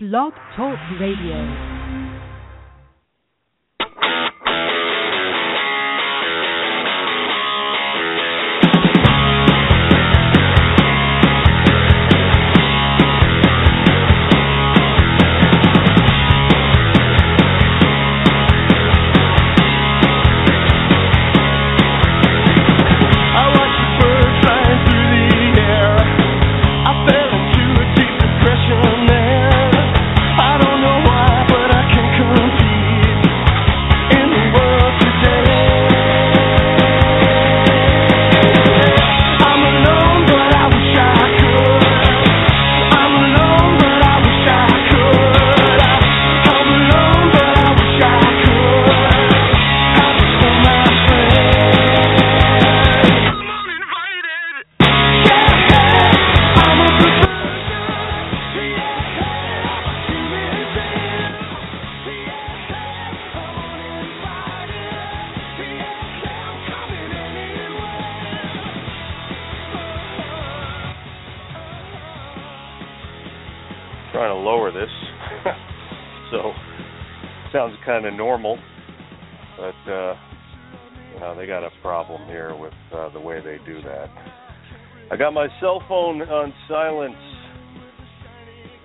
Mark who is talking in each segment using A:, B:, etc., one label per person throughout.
A: Blog Talk Radio.
B: Got my cell phone on silence,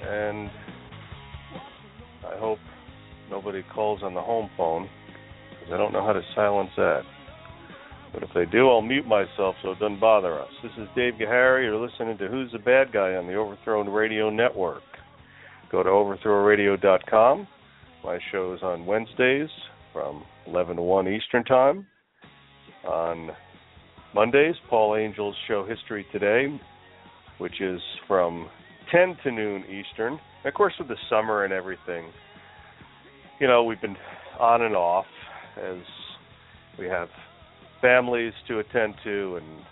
B: and I hope nobody calls on the home phone because I don't know how to silence that. But if they do, I'll mute myself so it doesn't bother us. This is Dave Gahary. You're listening to Who's the Bad Guy on the Overthrown Radio Network. Go to overthrowradio.com. My show is on Wednesdays from 11 to 1 Eastern Time. On Mondays, Paul Angel's show History Today, which is from 10 to noon Eastern. And of course, with the summer and everything, you know, we've been on and off as we have families to attend to and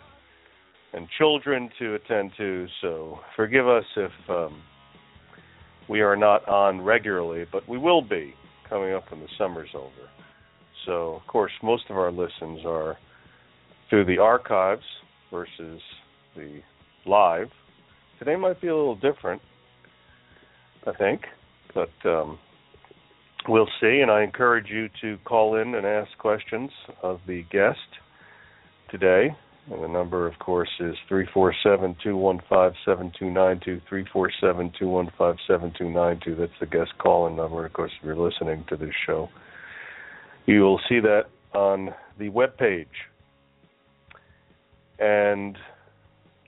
B: and children to attend to. So forgive us if um, we are not on regularly, but we will be coming up when the summer's over. So of course, most of our listens are through the archives versus the live. Today might be a little different, I think, but um, we'll see. And I encourage you to call in and ask questions of the guest today. And the number, of course, is 347 215 7292. 347 215 7292. That's the guest call in number. Of course, if you're listening to this show, you will see that on the web page. And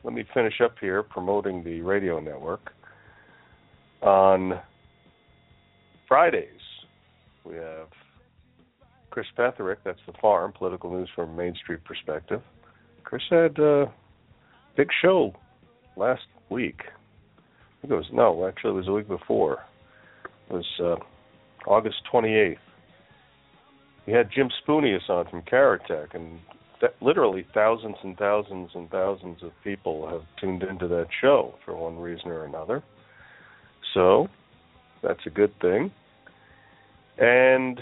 B: let me finish up here promoting the radio network. On Fridays, we have Chris Petherick, that's the farm, political news from Main Street perspective. Chris had a big show last week. I think it was no, actually it was the week before. It was uh, August 28th. He had Jim Spoonius on from Caratech, and that, literally thousands and thousands and thousands of people have tuned into that show for one reason or another. So that's a good thing. And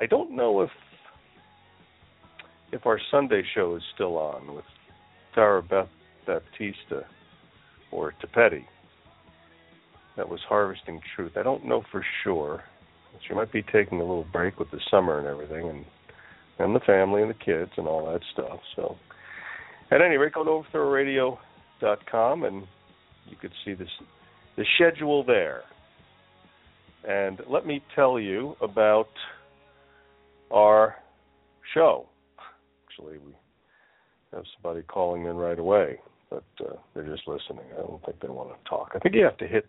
B: I don't know if if our Sunday show is still on with Tara Beth Baptista or Tepetti. That was Harvesting Truth. I don't know for sure. She might be taking a little break with the summer and everything and and the family and the kids and all that stuff. So at any rate, go to overthrowradio.com and you could see this the schedule there. And let me tell you about our show. Actually, we have somebody calling in right away, but uh, they're just listening. I don't think they want to talk. I think you have to hit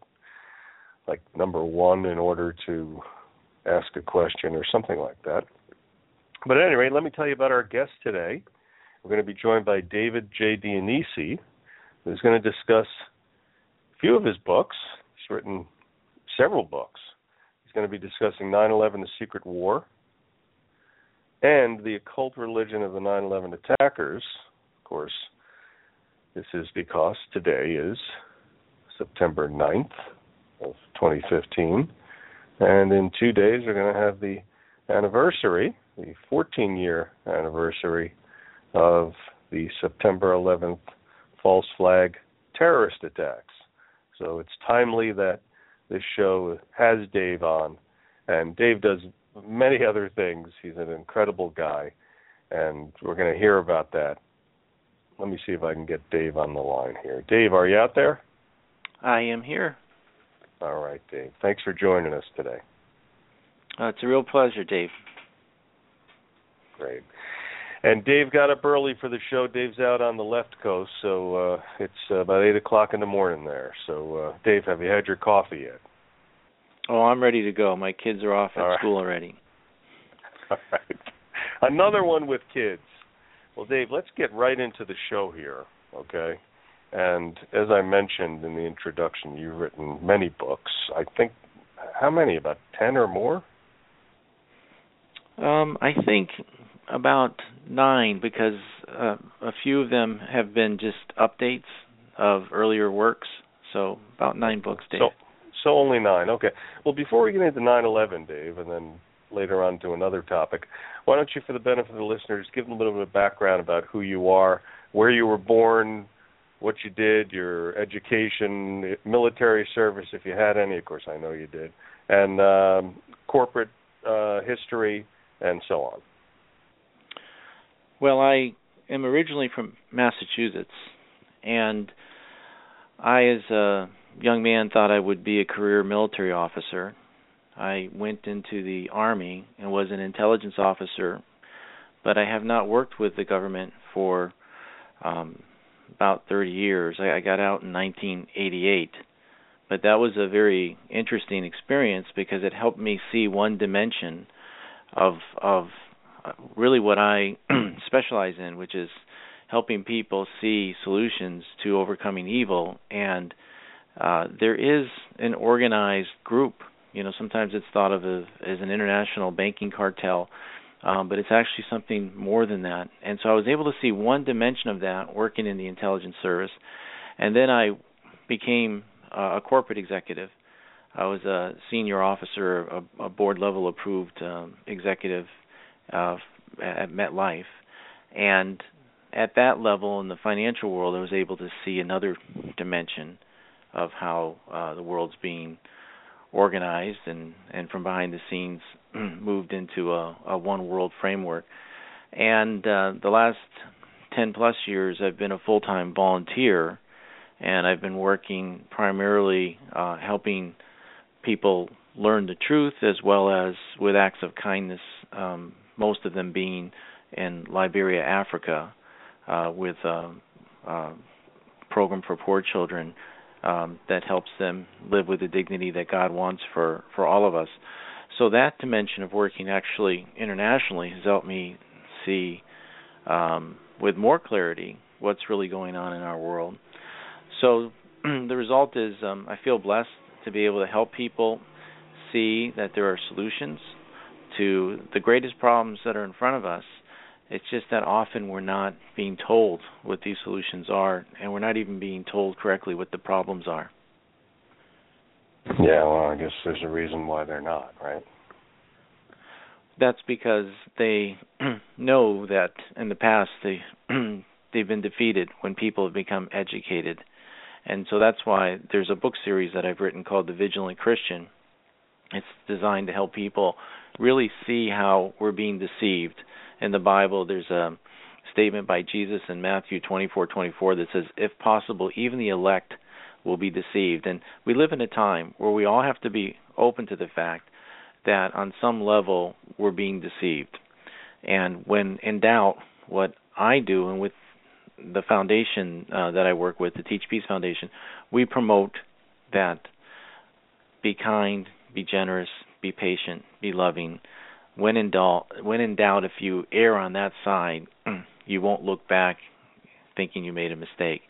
B: like number one in order to ask a question or something like that. But at any rate, let me tell you about our guest today. We're going to be joined by David J. Dionisi, who's going to discuss a few of his books. He's written several books. He's going to be discussing 9 11 The Secret War and the occult religion of the 9 11 attackers. Of course, this is because today is September 9th of 2015. And in two days, we're going to have the anniversary, the 14 year anniversary of the September 11th false flag terrorist attacks. So it's timely that this show has Dave on, and Dave does many other things. He's an incredible guy, and we're going to hear about that. Let me see if I can get Dave on the line here. Dave, are you out there?
C: I am here.
B: All right, Dave. Thanks for joining us today.
C: Uh, it's a real pleasure, Dave.
B: Great. And Dave got up early for the show. Dave's out on the left coast, so uh, it's uh, about eight o'clock in the morning there. So, uh, Dave, have you had your coffee yet?
C: Oh, I'm ready to go. My kids are off at
B: right.
C: school already.
B: All right. Another one with kids. Well, Dave, let's get right into the show here, okay? And as I mentioned in the introduction, you've written many books. I think how many? About 10 or more?
C: Um, I think about nine because uh, a few of them have been just updates of earlier works. So about nine books, Dave.
B: So so only 9. Okay. Well, before we get into 9/11, Dave, and then later on to another topic, why don't you for the benefit of the listeners give them a little bit of background about who you are, where you were born, what you did, your education, military service, if you had any. Of course, I know you did, and um, corporate uh, history, and so on.
C: Well, I am originally from Massachusetts, and I, as a young man, thought I would be a career military officer. I went into the Army and was an intelligence officer, but I have not worked with the government for um, about 30 years. I, I got out in 1988, but that was a very interesting experience because it helped me see one dimension of of really what I specialize in, which is helping people see solutions to overcoming evil. And uh, there is an organized group. You know, sometimes it's thought of as, as an international banking cartel, um, but it's actually something more than that. And so I was able to see one dimension of that working in the intelligence service, and then I became uh, a corporate executive. I was a senior officer, a, a board level approved um, executive uh, at MetLife, and at that level in the financial world, I was able to see another dimension of how uh, the world's being organized, and and from behind the scenes moved into a, a one world framework. And uh, the last ten plus years, I've been a full time volunteer, and I've been working primarily uh, helping people learn the truth as well as with acts of kindness. Um, most of them being in Liberia, Africa, uh, with a, a program for poor children um, that helps them live with the dignity that God wants for for all of us. So that dimension of working actually internationally has helped me see um, with more clarity what's really going on in our world. So the result is um, I feel blessed to be able to help people see that there are solutions to the greatest problems that are in front of us. It's just that often we're not being told what these solutions are, and we're not even being told correctly what the problems are.
B: Yeah, well, I guess there's a reason why they're not, right?
C: That's because they know that in the past they they've been defeated when people have become educated. And so that's why there's a book series that I've written called The Vigilant Christian. It's designed to help people really see how we're being deceived. In the Bible, there's a statement by Jesus in Matthew 24:24 that says, "If possible, even the elect will be deceived." And we live in a time where we all have to be open to the fact that on some level we're being deceived. And when in doubt, what I do and with the foundation uh, that I work with, the Teach Peace Foundation, we promote that be kind, be generous, be patient, be loving. When in doubt, when in doubt, if you err on that side, you won't look back thinking you made a mistake.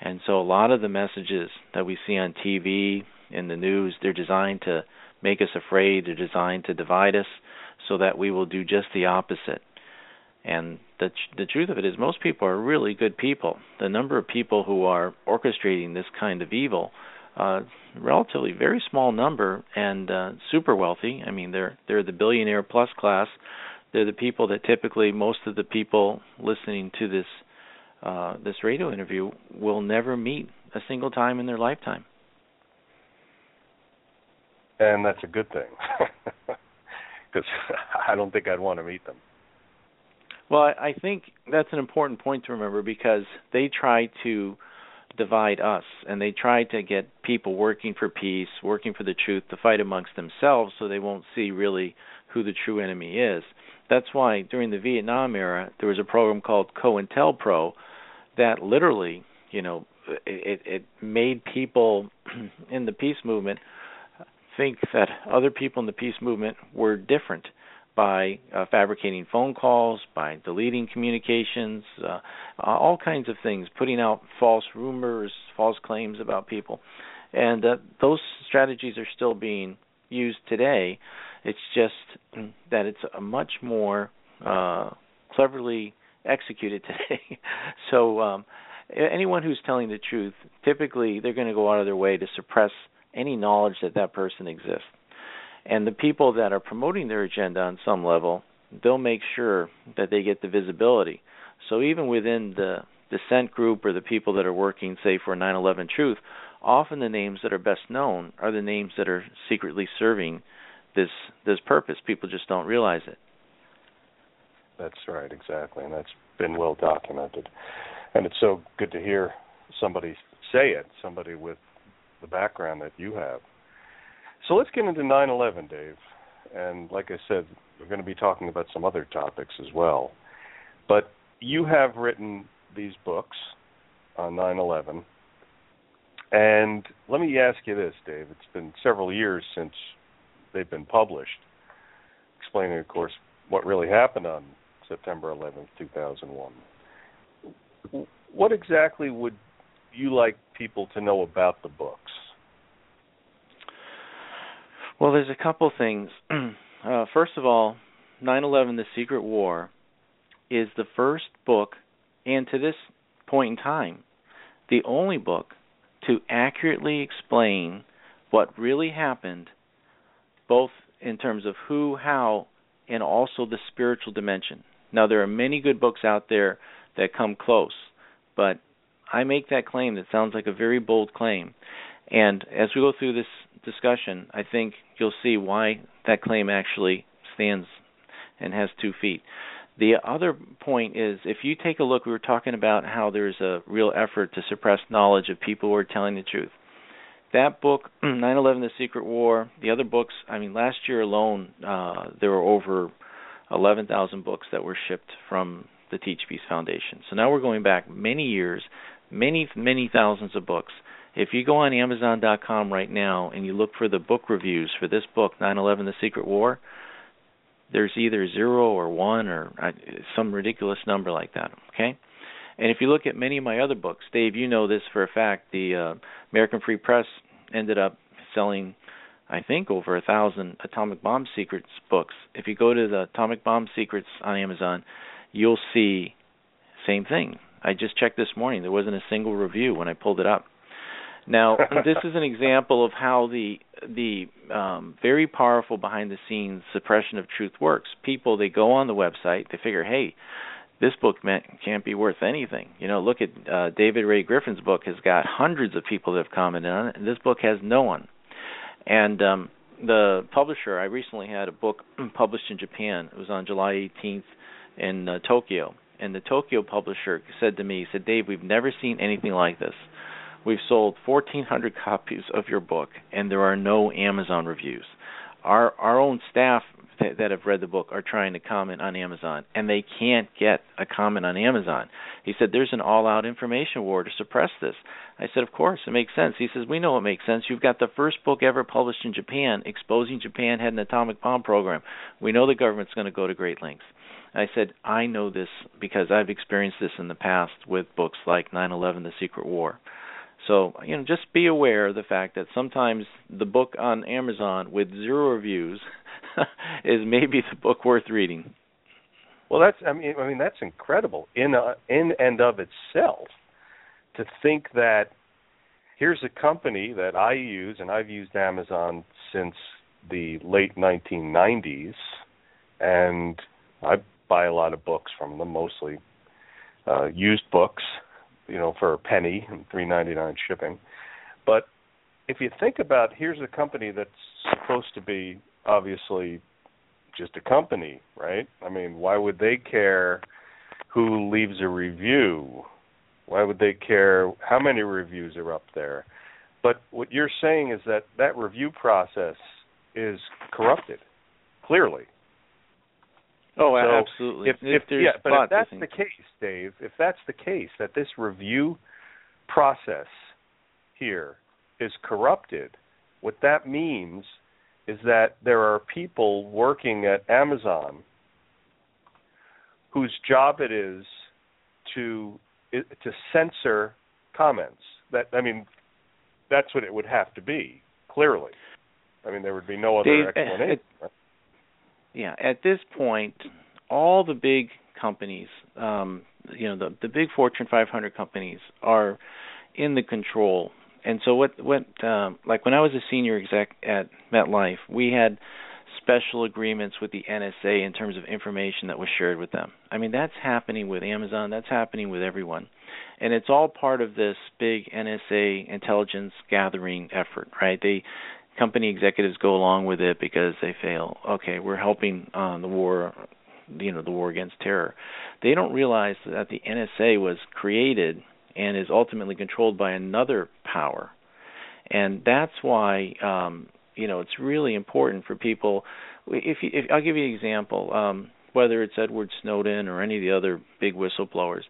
C: And so a lot of the messages that we see on TV in the news, they're designed to make us afraid, they're designed to divide us so that we will do just the opposite. And the the truth of it is most people are really good people. The number of people who are orchestrating this kind of evil uh relatively very small number and uh super wealthy. I mean they're they're the billionaire plus class. They're the people that typically most of the people listening to this uh this radio interview will never meet a single time in their lifetime.
B: and that's a good thing because I don't think I'd want to meet them.
C: Well, I think that's an important point to remember because they try to divide us and they try to get people working for peace, working for the truth to fight amongst themselves so they won't see really who the true enemy is. That's why during the Vietnam era there was a program called COINTELPRO that literally, you know, it it made people in the peace movement think that other people in the peace movement were different by uh, fabricating phone calls, by deleting communications, uh, all kinds of things, putting out false rumors, false claims about people. And uh, those strategies are still being used today. It's just that it's a much more uh, cleverly executed today. so um, anyone who's telling the truth, typically they're going to go out of their way to suppress any knowledge that that person exists. And the people that are promoting their agenda on some level, they'll make sure that they get the visibility. So even within the dissent group or the people that are working, say, for 9 11 Truth, often the names that are best known are the names that are secretly serving this this purpose. People just don't realize it.
B: That's right, exactly, and that's been well documented. And it's so good to hear somebody say it, somebody with the background that you have. So let's get into 9/11, Dave. And like I said, we're going to be talking about some other topics as well. But you have written these books on 9/11. And let me ask you this, Dave. It's been several years since they've been published, explaining, of course, what really happened on September 11th, 2001. What exactly would you like people to know about the books?
C: Well, there's a couple things. uh, first of all, 9/11: The Secret War is the first book, and to this point in time, the only book to accurately explain what really happened, both in terms of who, how, and also the spiritual dimension. Now, there are many good books out there that come close, but I make that claim that sounds like a very bold claim. And as we go through this discussion, I think you'll see why that claim actually stands and has two feet. The other point is if you take a look, we were talking about how there's a real effort to suppress knowledge of people who are telling the truth. That book, 9 11 The Secret War, the other books, I mean, last year alone, uh, there were over 11,000 books that were shipped from the Teach Peace Foundation. So now we're going back many years, many, many thousands of books. If you go on Amazon.com right now and you look for the book reviews for this book, 9/11: The Secret War, there's either zero or one or uh, some ridiculous number like that. Okay, and if you look at many of my other books, Dave, you know this for a fact. The uh, American Free Press ended up selling, I think, over a thousand atomic bomb secrets books. If you go to the Atomic Bomb Secrets on Amazon, you'll see same thing. I just checked this morning. There wasn't a single review when I pulled it up. Now, this is an example of how the the um, very powerful behind the scenes suppression of truth works. People they go on the website, they figure, hey, this book meant, can't be worth anything. You know, look at uh, David Ray Griffin's book has got hundreds of people that have commented on it, and this book has no one. And um, the publisher, I recently had a book published in Japan. It was on July 18th in uh, Tokyo, and the Tokyo publisher said to me, he said, Dave, we've never seen anything like this. We've sold 1,400 copies of your book, and there are no Amazon reviews. Our our own staff that, that have read the book are trying to comment on Amazon, and they can't get a comment on Amazon. He said, "There's an all-out information war to suppress this." I said, "Of course, it makes sense." He says, "We know it makes sense. You've got the first book ever published in Japan exposing Japan had an atomic bomb program. We know the government's going to go to great lengths." I said, I know this because I've experienced this in the past with books like 9/11: The Secret War. So, you know, just be aware of the fact that sometimes the book on Amazon with zero reviews is maybe the book worth reading.
B: Well, that's I mean I mean that's incredible in uh, in and of itself to think that here's a company that I use and I've used Amazon since the late 1990s and I buy a lot of books from them, mostly uh, used books, you know, for a penny and three ninety nine shipping. But if you think about here's a company that's supposed to be obviously just a company, right? I mean, why would they care who leaves a review? Why would they care how many reviews are up there? But what you're saying is that that review process is corrupted, clearly.
C: Oh,
B: So,
C: absolutely.
B: If, if,
C: there's
B: yeah, but if that's the case, Dave, if that's the case, that this review process here is corrupted, what that means is that there are people working at Amazon whose job it is to to censor comments. That I mean, that's what it would have to be. Clearly, I mean, there would be no other
C: Dave, uh,
B: explanation.
C: Yeah, at this point, all the big companies, um, you know, the the big Fortune 500 companies are in the control. And so what what um, like when I was a senior exec at MetLife, we had special agreements with the NSA in terms of information that was shared with them. I mean, that's happening with Amazon, that's happening with everyone. And it's all part of this big NSA intelligence gathering effort, right? They company executives go along with it because they fail. okay, we're helping uh, the war, you know, the war against terror. They don't realize that the NSA was created and is ultimately controlled by another power, and that's why um, you know it's really important for people. If, you, if I'll give you an example, um, whether it's Edward Snowden or any of the other big whistleblowers,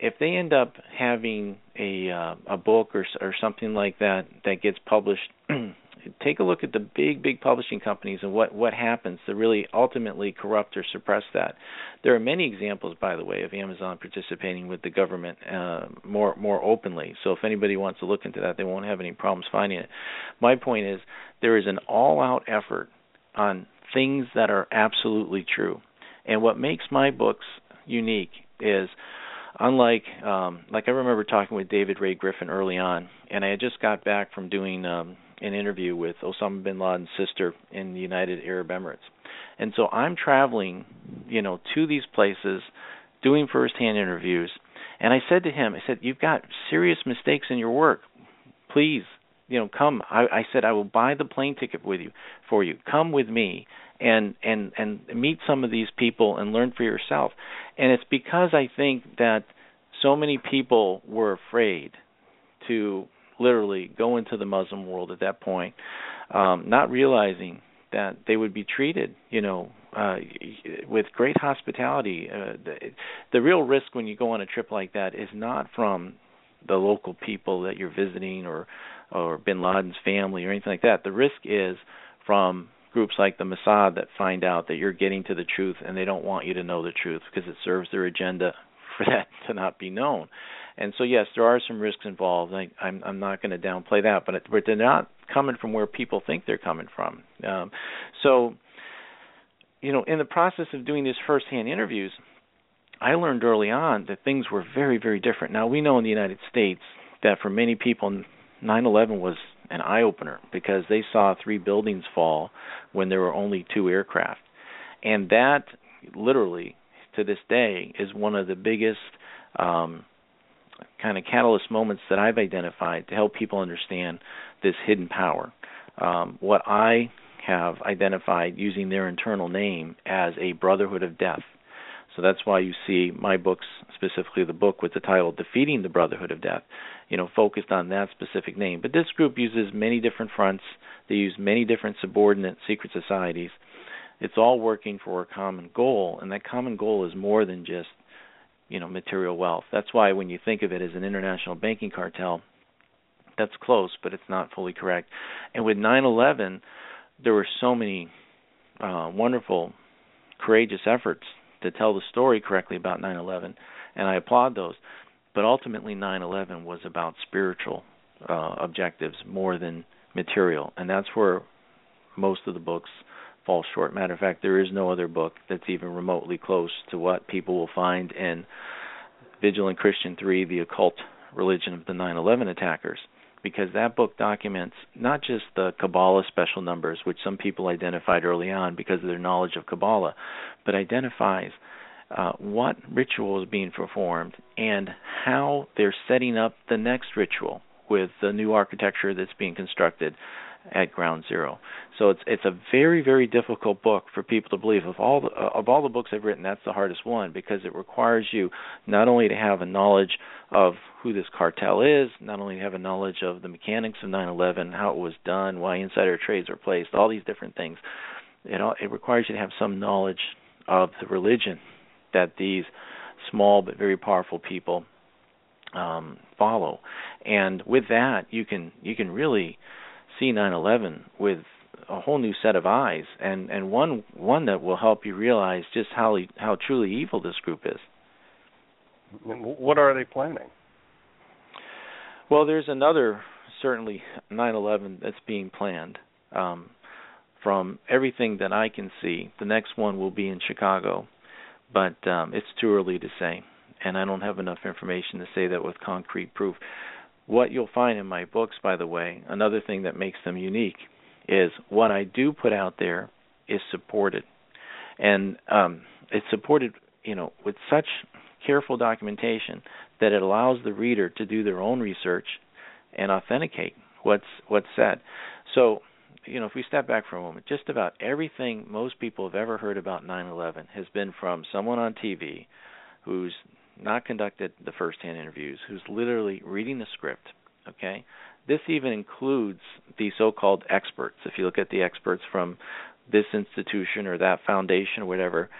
C: if they end up having a uh, a book or or something like that that gets published take a look at the big big publishing companies and what what happens to really ultimately corrupt or suppress that. There are many examples by the way of Amazon participating with the government uh, more more openly. So if anybody wants to look into that they won't have any problems finding it. My point is there is an all out effort on things that are absolutely true. And what makes my books unique is unlike um like I remember talking with David Ray Griffin early on and I had just got back from doing um an interview with Osama bin Laden's sister in the United Arab Emirates. And so I'm traveling, you know, to these places doing firsthand interviews and I said to him, I said, You've got serious mistakes in your work. Please, you know, come. I, I said I will buy the plane ticket with you for you. Come with me and and and meet some of these people and learn for yourself. And it's because I think that so many people were afraid to literally go into the Muslim world at that point, um, not realizing that they would be treated, you know, uh, with great hospitality. Uh, the, the real risk when you go on a trip like that is not from the local people that you're visiting or or Bin Laden's family or anything like that. The risk is from groups like the Mossad that find out that you're getting to the truth and they don't want you to know the truth because it serves their agenda for that to not be known. And so yes, there are some risks involved. I, I'm I'm not going to downplay that, but it, but they're not coming from where people think they're coming from. Um, so you know, in the process of doing these firsthand interviews, I learned early on that things were very very different. Now we know in the United States that for many people 9/11 was an eye opener because they saw three buildings fall when there were only two aircraft. And that literally to this day is one of the biggest um kind of catalyst moments that I've identified to help people understand this hidden power. Um, what I have identified using their internal name as a brotherhood of death. So that's why you see my books, specifically the book with the title Defeating the Brotherhood of Death, you know, focused on that specific name. But this group uses many different fronts. They use many different subordinate secret societies. It's all working for a common goal, and that common goal is more than just, you know, material wealth. That's why when you think of it as an international banking cartel, that's close, but it's not fully correct. And with 9/11, there were so many uh, wonderful, courageous efforts to tell the story correctly about 9/11, and I applaud those. But ultimately, 9/11 was about spiritual uh, objectives more than material, and that's where most of the books fall short. Matter of fact, there is no other book that's even remotely close to what people will find in Vigilant Christian 3, The Occult Religion of the 9/11 Attackers because that book documents not just the Kabbalah special numbers, which some people identified early on because of their knowledge of Kabbalah, but identifies uh, what ritual is being performed and how they're setting up the next ritual with the new architecture that's being constructed at Ground Zero. So it's it's a very very difficult book for people to believe. Of all the, of all the books I've written, that's the hardest one because it requires you not only to have a knowledge of who this cartel is, not only to have a knowledge of the mechanics of 9/11, how it was done, why insider trades were placed, all these different things. It all, it requires you to have some knowledge of the religion that these small but very powerful people um, follow, and with that you can you can really see 9/11 with a whole new set of eyes, and and one one that will help you realize just how how truly evil this group is.
B: what are they planning?
C: Well, there's another certainly 9/11 that's being planned. Um, from everything that I can see, the next one will be in Chicago, but um, it's too early to say, and I don't have enough information to say that with concrete proof. What you'll find in my books, by the way, another thing that makes them unique is what I do put out there is supported, and um, it's supported, you know, with such careful documentation that it allows the reader to do their own research and authenticate what's what's said. So, you know, if we step back for a moment, just about everything most people have ever heard about 9/11 has been from someone on TV who's not conducted the first-hand interviews, who's literally reading the script. Okay, this even includes the so-called experts. If you look at the experts from this institution or that foundation or whatever,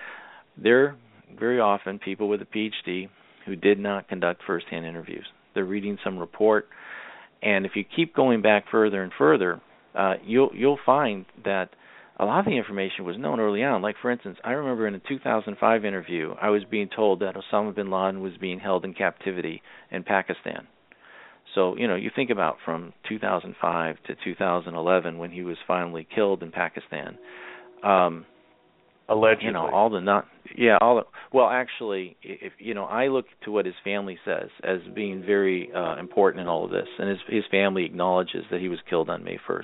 C: they're very often people with a PhD who did not conduct first-hand interviews. They're reading some report, and if you keep going back further and further, uh, you'll you'll find that a lot of the information was known early on. Like for instance, I remember in a 2005 interview, I was being told that Osama bin Laden was being held in captivity in Pakistan. So you know, you think about from 2005 to 2011 when he was finally killed in Pakistan. Um,
B: Allegedly,
C: you know, all the not yeah, all the well, actually, if you know, I look to what his family says as being very uh, important in all of this, and his his family acknowledges that he was killed on May 1st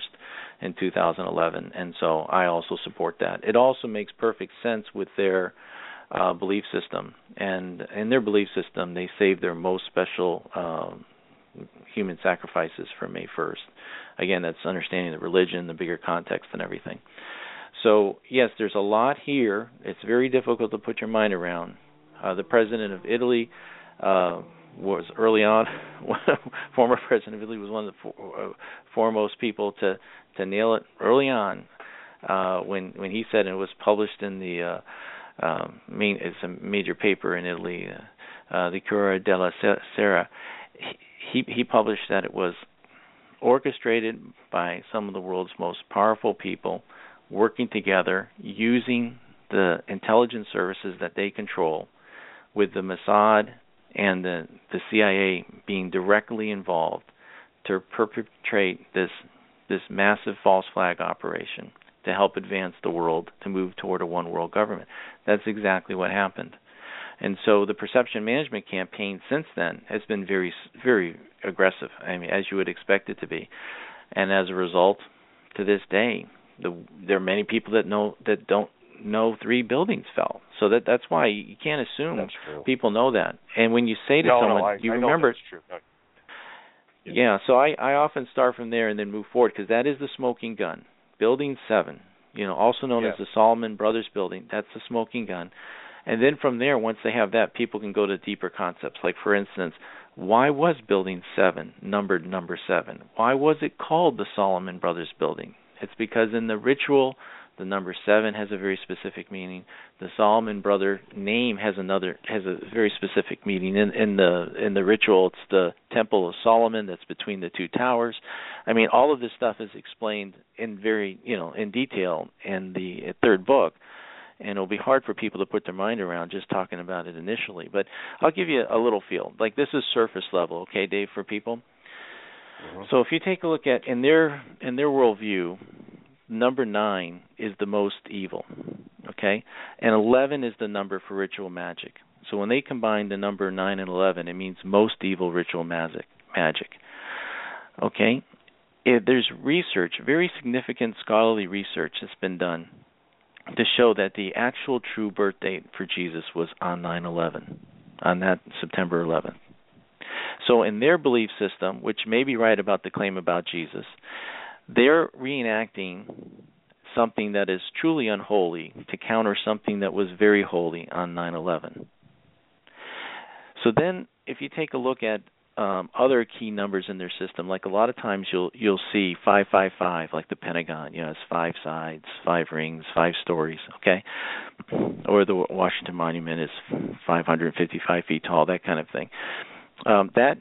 C: in 2011, and so I also support that. It also makes perfect sense with their uh, belief system, and in their belief system, they save their most special um, human sacrifices for May 1st. Again, that's understanding the religion, the bigger context, and everything. So yes, there's a lot here. It's very difficult to put your mind around. Uh, the president of Italy uh, was early on, former president of Italy was one of the for, uh, foremost people to to nail it early on uh, when when he said it was published in the uh, um, main it's a major paper in Italy, uh, uh, the Corriere della Sera. He he published that it was orchestrated by some of the world's most powerful people working together using the intelligence services that they control with the Mossad and the the CIA being directly involved to perpetrate this this massive false flag operation to help advance the world to move toward a one world government. That's exactly what happened. And so the perception management campaign since then has been very very aggressive. I mean as you would expect it to be. And as a result to this day the there are many people that know that don't know three buildings fell. So that that's why you can't assume people know that. And when you say to
B: no,
C: someone,
B: no, I,
C: you
B: I
C: remember
B: true. No.
C: Yeah. yeah, so I I often start from there and then move forward because that is the smoking gun. Building 7, you know, also known
B: yes.
C: as the Salomon Brothers building, that's the smoking gun. And then from there once they have that, people can go to deeper concepts. Like for instance, why was building 7 numbered number 7? Why was it called the Salomon Brothers building? It's because in the ritual, the number seven has a very specific meaning. The Salomon brother name has another has a very specific meaning. In, in the in the ritual, it's the Temple of Solomon that's between the two towers. I mean, all of this stuff is explained in very you know in detail in the third book, and it'll be hard for people to put their mind around just talking about it initially. But I'll give you a little feel. Like this is surface level, okay, Dave, for people.
B: Mm-hmm.
C: So if you take a look at in their in their worldview, number nine is the most evil. Okay? And eleven is the number for ritual magic. So when they combine the number nine and eleven, it means most evil ritual magic magic. Okay? It, there's research, very significant scholarly research that's been done to show that the actual true birth date for Jesus was on 9/11, on that September 11th. So, in their belief system, which may be right about the claim about Jesus, they're reenacting something that is truly unholy to counter something that was very holy on 9 11. So, then if you take a look at um, other key numbers in their system. Like a lot of times, you'll you'll see five five five, like the Pentagon. You know, it's five sides, five rings, five stories. Okay, or the Washington Monument is 555 feet tall. That kind of thing. Um, that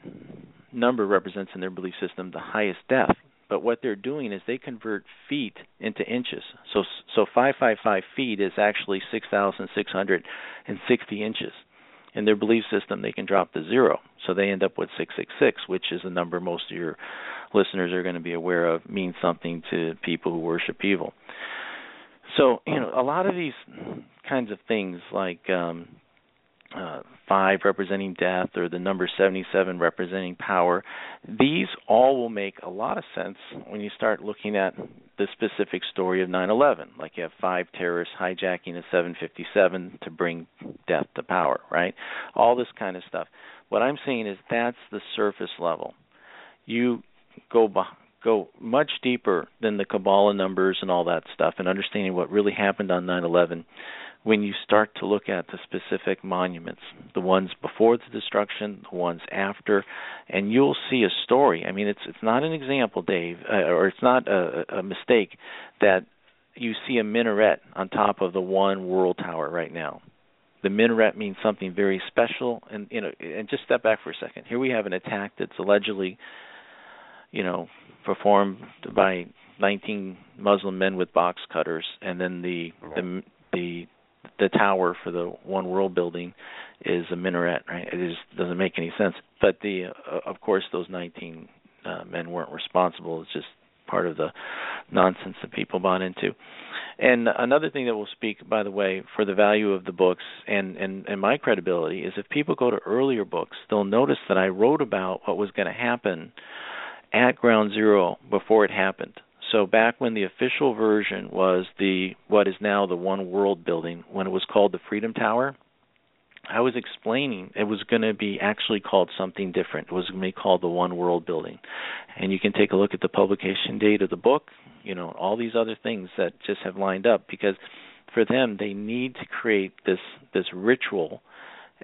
C: number represents in their belief system the highest depth. But what they're doing is they convert feet into inches. So so 555 feet is actually 6,660 inches in their belief system they can drop to zero. So they end up with 666, which is a number most of your listeners are going to be aware of means something to people who worship evil. So, you know, a lot of these kinds of things like um uh, five representing death or the number 77 representing power, these all will make a lot of sense when you start looking at the specific story of 9 11. Like you have five terrorists hijacking a 757 to bring death to power, right? All this kind of stuff. What I'm saying is that's the surface level. You go go much deeper than the Kabbalah numbers and all that stuff and understanding what really happened on 9 11 when you start to look at the specific monuments, the ones before the destruction, the ones after, and you'll see a story. I mean, it's it's not an example, Dave, uh, or it's not a, a mistake that you see a minaret on top of the one world tower right now. The minaret means something very special, and you know, and just step back for a second. Here we have an attack that's allegedly, you know, performed by 19 Muslim men with box cutters, and then the the the the tower for the One World building is a minaret, right? It just doesn't make any sense. But the uh, of course those 19 uh, men weren't responsible. It's just part of the nonsense that people bought into. And another thing that will speak, by the way, for the value of the books and, and, and my credibility is if people go to earlier books, they'll notice that I wrote about what was going to happen at ground zero before it happened. So back when the official version was the what is now the One World building, when it was called the Freedom Tower, I was explaining it was going to be actually called something different. It was going to be called the One World building. And you can take a look at the publication date of the book, you know, all these other things that just have lined up because for them they need to create this this ritual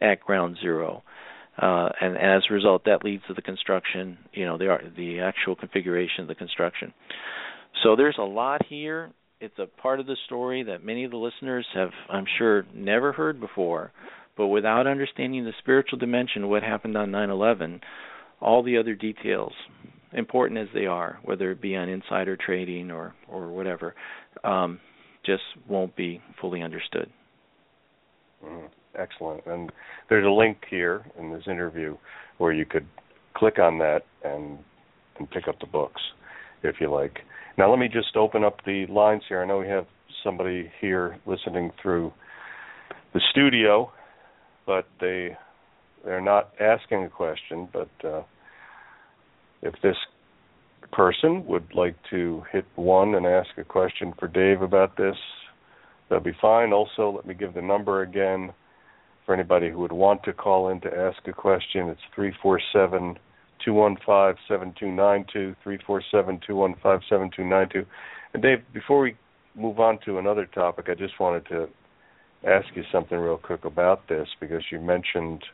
C: at ground zero uh, and as a result, that leads to the construction, you know, the the actual configuration of the construction. So there's a lot here. It's a part of the story that many of the listeners have, I'm sure, never heard before. But without understanding the spiritual dimension of what happened on 9/11, all the other details, important as they are, whether it be on insider trading or or whatever, um, just won't be fully understood.
B: Mm-hmm. Excellent. And there's a link here in this interview where you could click on that and and pick up the books if you like. Now let me just open up the lines here. I know we have somebody here listening through the studio, but they they're not asking a question. But uh, if this person would like to hit one and ask a question for Dave about this, that'd be fine. Also, let me give the number again for anybody who would want to call in to ask a question, it's 347 347 215 7292. And Dave, before we move on to another topic, I just wanted to ask you something real quick about this because you mentioned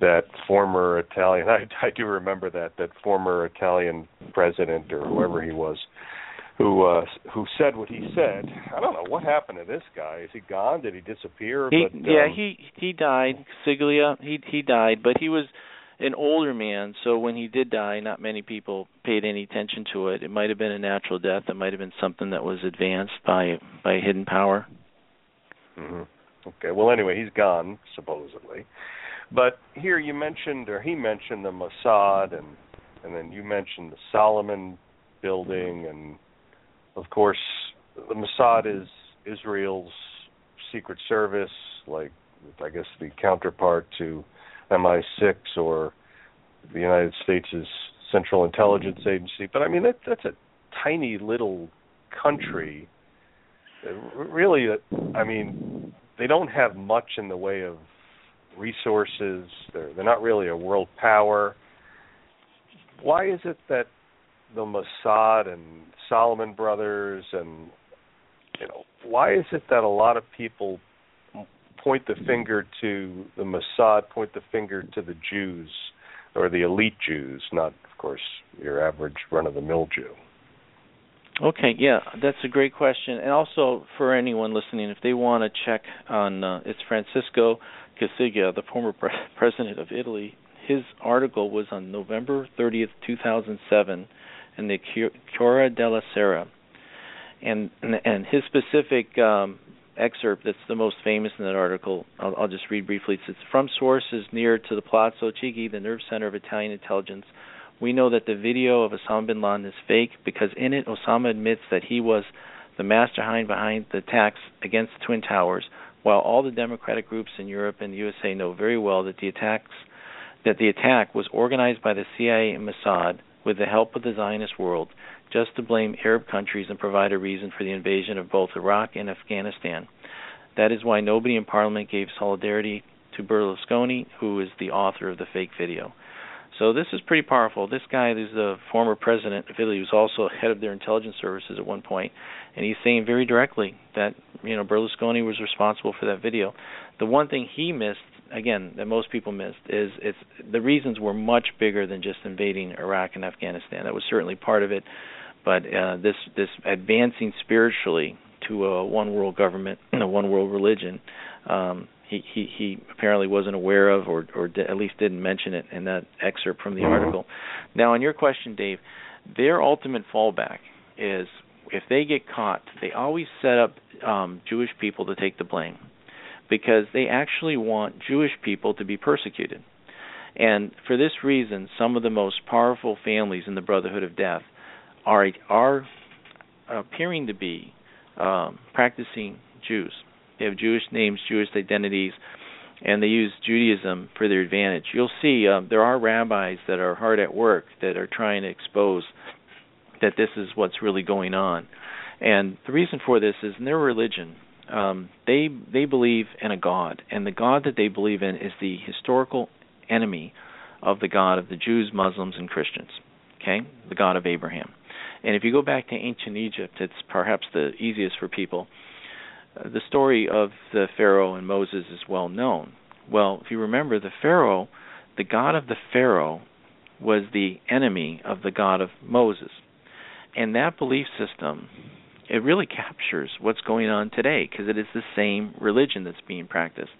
B: that former Italian I, I do remember that that former Italian president or whoever he was who uh who said what he said. I don't know what happened to this guy. Is he gone? Did he disappear?
C: He,
B: but,
C: yeah,
B: um,
C: he he died. Siglia, he he died, but he was an older man, so when he did die, not many people paid any attention to it. It might have been a natural death. It might have been something that was advanced by by hidden power.
B: hmm Okay. Well, anyway, he's gone supposedly. But here you mentioned, or he mentioned the Mossad, and and then you mentioned the Salomon building, and of course, the Mossad is Israel's secret service, like I guess the counterpart to MI6 or the United States' Central Intelligence mm-hmm. Agency. But I mean, that, that's a tiny little country. Really, uh, I mean, they don't have much in the way of resources. They're they're not really a world power. why is it that the Mossad and Salomon Brothers and you know why is it that a lot of people point the finger to the Mossad, point the finger to the Jews or the elite Jews, not of course your average run-of-the-mill Jew?
C: Okay, yeah, that's a great question. And also for anyone listening, if they want to check on, uh, it's Francesco Cossiga, the former pre- president of Italy. His article was on November 30th, 2007, in the Corriere della Sera, and and, and his specific um, excerpt that's the most famous in that article. I'll, I'll just read briefly. It's, "From sources near to the Palazzo Chigi, the nerve center of Italian intelligence." We know that the video of Osama bin Laden is fake because in it Osama admits that he was the mastermind behind the attacks against the Twin Towers, while all the democratic groups in Europe and the USA know very well that the attacks that the attack was organized by the CIA and Mossad with the help of the Zionist world just to blame Arab countries and provide a reason for the invasion of both Iraq and Afghanistan. That is why nobody in Parliament gave solidarity to Berlusconi, who is the author of the fake video. So this is pretty powerful. This guy is the former president of Italy, who's also head of their intelligence services at one point, and he's saying very directly that you know Berlusconi was responsible for that video. The one thing he missed, again, that most people missed, is it's the reasons were much bigger than just invading Iraq and Afghanistan. That was certainly part of it, but uh, this this advancing spiritually to a one world government, a one world religion. Um, he, he he apparently wasn't aware of or or at least didn't mention it in that excerpt from the mm-hmm. article. Now on your question Dave, their ultimate fallback is if they get caught, they always set up um Jewish people to take the blame because they actually want Jewish people to be persecuted. And for this reason, some of the most powerful families in the Brotherhood of Death are are appearing to be um, practicing Jews. They have Jewish names, Jewish identities, and they use Judaism for their advantage. You'll see um, there are rabbis that are hard at work that are trying to expose that this is what's really going on. And the reason for this is in their religion, um, they they believe in a God, and the God that they believe in is the historical enemy of the God of the Jews, Muslims, and Christians. Okay, the God of Abraham. And if you go back to ancient Egypt, it's perhaps the easiest for people the story of the Pharaoh and Moses is well known. Well, if you remember, the Pharaoh, the God of the Pharaoh, was the enemy of the God of Moses. And that belief system, it really captures what's going on today because it is the same religion that's being practiced.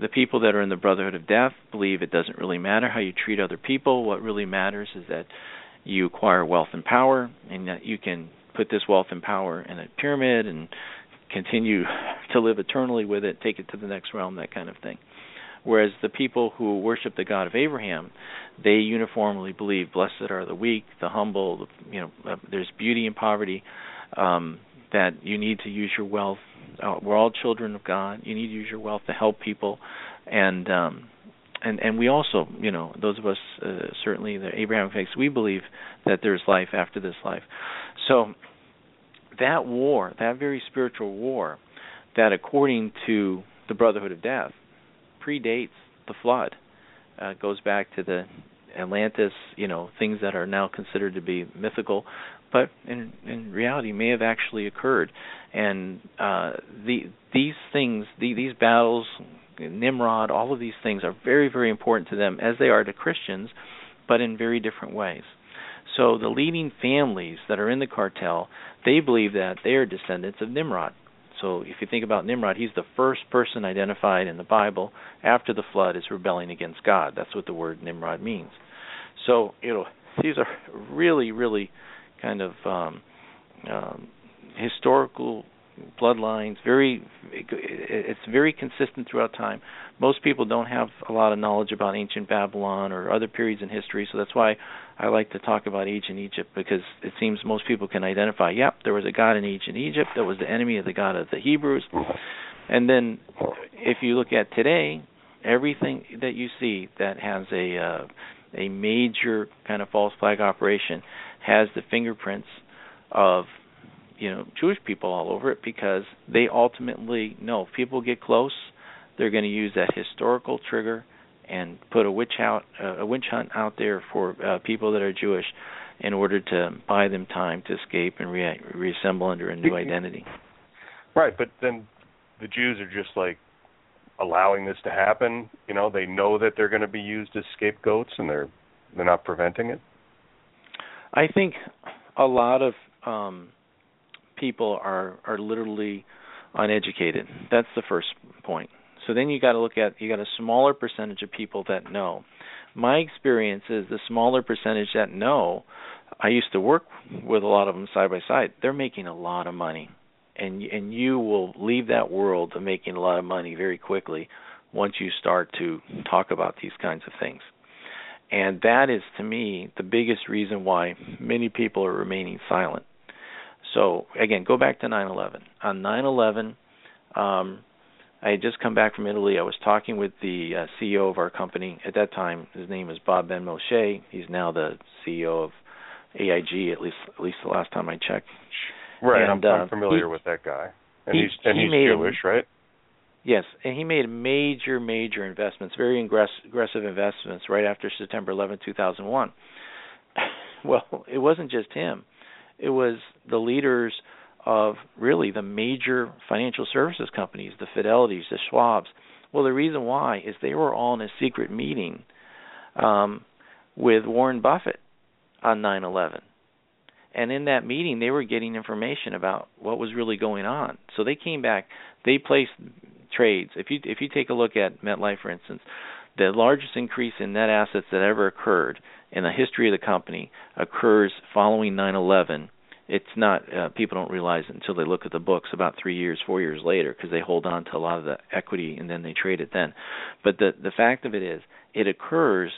C: The people that are in the Brotherhood of Death believe it doesn't really matter how you treat other people. What really matters is that you acquire wealth and power, and that you can put this wealth and power in a pyramid and continue to live eternally with it, take it to the next realm, that kind of thing. Whereas the people who worship the God of Abraham, they uniformly believe, "Blessed are the weak, the humble." The, you know, uh, there's beauty in poverty. Um, that you need to use your wealth. Uh, we're all children of God. You need to use your wealth to help people, and um, and and we also, you know, those of us uh, certainly the Abraham faith, we believe that there's life after this life. So that war, that very spiritual war, that according to the Brotherhood of Death, predates the flood. Uh, goes back to the Atlantis, you know, things that are now considered to be mythical, but in in reality may have actually occurred. And uh, the these things, the, these battles, Nimrod, all of these things are very very important to them as they are to Christians, but in very different ways. So the leading families that are in the cartel, they believe that they are descendants of Nimrod. So if you think about Nimrod, he's the first person identified in the Bible after the flood as rebelling against God. That's what the word Nimrod means. So you know these are really, really kind of um, um, historical bloodlines. Very, it's very consistent throughout time. Most people don't have a lot of knowledge about ancient Babylon or other periods in history, so that's why I like to talk about ancient Egypt because it seems most people can identify. Yep, there was a god in ancient Egypt that was the enemy of the god of the Hebrews, and then if you look at today, everything that you see that has a uh, a major kind of false flag operation has the fingerprints of you know Jewish people all over it because they ultimately know if people get close, they're going to use that historical trigger and put a witch out uh, a witch hunt out there for uh, people that are Jewish in order to buy them time to escape and re- reassemble under a new identity.
B: Right, but then the Jews are just like allowing this to happen. You know, they know that they're going to be used as scapegoats, and they're they're not preventing it.
C: I think a lot of um, people are are literally uneducated. That's the first point. So then you got to look at you got a smaller percentage of people that know. My experience is the smaller percentage that know. I used to work with a lot of them side by side. They're making a lot of money, and and you will leave that world of making a lot of money very quickly once you start to talk about these kinds of things. And that is to me the biggest reason why many people are remaining silent. So again, go back to 9/11. On 9/11, um, I had just come back from Italy. I was talking with the uh, CEO of our company at that time. His name is Bob Benmosche. He's now the CEO of AIG. At least, at least the last time I checked.
B: Right,
C: And,
B: I'm, I'm
C: uh,
B: familiar
C: he-
B: with that guy, and
C: he-
B: he's and
C: he
B: he's
C: made a-
B: Jewish, right?
C: Yes, and he made major, major investments, very aggressive investments right after September 11, 2001. well, it wasn't just him. It was the leaders of really the major financial services companies, the Fidelities, the Schwabs. Well, the reason why is they were all in a secret meeting um, with Warren Buffett on 9/11. And in that meeting, they were getting information about what was really going on. So they came back. They placed trades. If you if you take a look at MetLife, for instance, the largest increase in net assets that ever occurred in the history of the company occurs following 9/11. It's not uh, people don't realize until they look at the books about three years, four years later, because they hold on to a lot of the equity and then they trade it then. But the the fact of it is, it occurs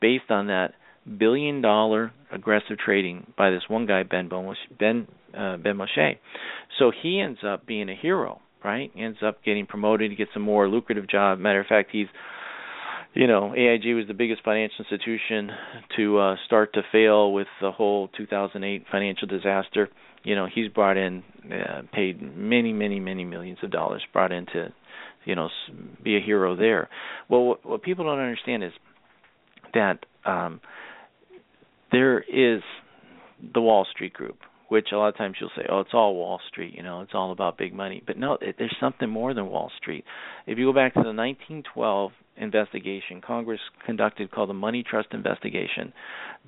C: based on that billion dollar aggressive trading by this one guy Ben Ben uh, Benmosche. So he ends up being a hero, right? He ends up getting promoted, he gets a more lucrative job. Matter of fact, he's you know, AIG was the biggest financial institution to uh start to fail with the whole 2008 financial disaster. You know, he's brought in uh, paid many, many, many millions of dollars brought in to, you know, be a hero there. Well, what, what people don't understand is that um there is the Wall Street Group, which a lot of times you'll say, "Oh, it's all Wall Street," you know, it's all about big money. But no, it, there's something more than Wall Street. If you go back to the 1912 investigation Congress conducted called the Money Trust investigation,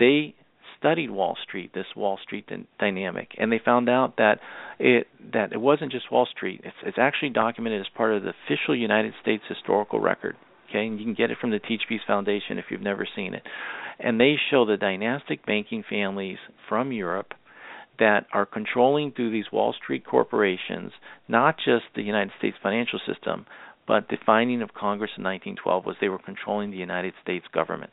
C: they studied Wall Street, this Wall Street dy- dynamic, and they found out that it that it wasn't just Wall Street. It's it's actually documented as part of the official United States historical record. Okay, and you can get it from the Teach Peace Foundation if you've never seen it. And they show the dynastic banking families from Europe that are controlling through these Wall Street corporations not just the United States financial system, but the finding of Congress in 1912 was they were controlling the United States government.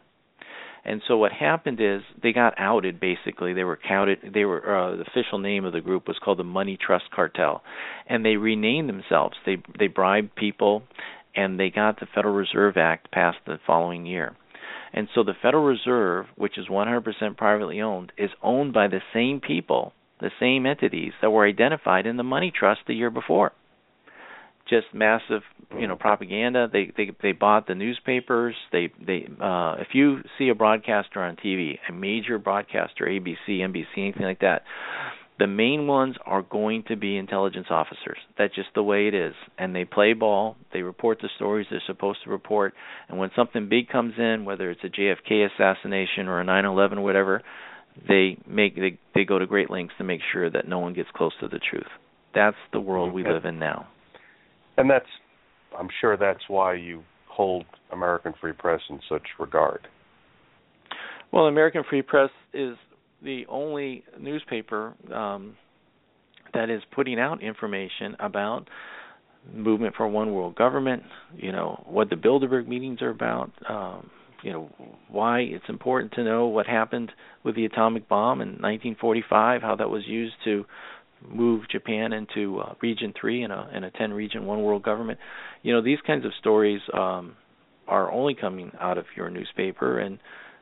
C: And so what happened is they got outed basically. They were counted they were uh, the official name of the group was called the Money Trust Cartel. And they renamed themselves. They they bribed people and they got the Federal Reserve Act passed the following year. And so the Federal Reserve, which is 100% privately owned, is owned by the same people, the same entities that were identified in the money trust the year before. Just massive, you know, propaganda. They they they bought the newspapers. They they uh if you see a broadcaster on TV, a major broadcaster, ABC, NBC, anything like that, the main ones are going to be intelligence officers. That's just the way it is. And they play ball. They report the stories they're supposed to report. And when something big comes in, whether it's a JFK assassination or a 9/11 or whatever, they make they they go to great lengths to make sure that no one gets close to the truth. That's the world we live in now.
B: And that's, I'm sure that's why you hold American Free Press in such regard.
C: Well, American Free Press is the only newspaper um, that is putting out information about movement for one world government. You know what the Bilderberg meetings are about. Um, you know why it's important to know what happened with the atomic bomb in 1945, how that was used to move Japan into uh, Region Three in a a 10 region one world government. You know these kinds of stories um, are only coming out of your newspaper, and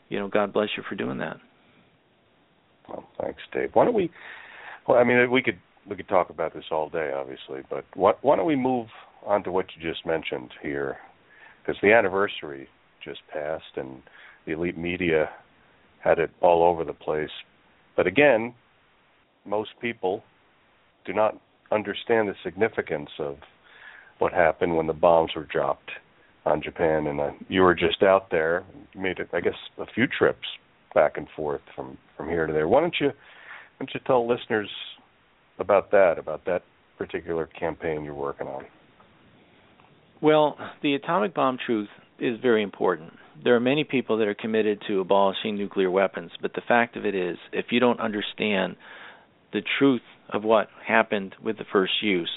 C: you know God bless you for doing that.
B: Well, thanks, Dave. Why don't we? Well, I mean, we could we could talk about this all day, obviously, but what, why don't we move on to what you just mentioned here? Because the anniversary just passed, and the elite media had it all over the place. But again, most people do not understand the significance of what happened when the bombs were dropped on Japan. And uh, you were just out there, made it, I guess, a few trips back and forth from from here to there. Why don't you why don't you tell listeners about that, about that particular campaign you're working on?
C: Well, the atomic bomb truth is very important. There are many people that are committed to abolishing nuclear weapons, but the fact of it is, if you don't understand the truth of what happened with the first use,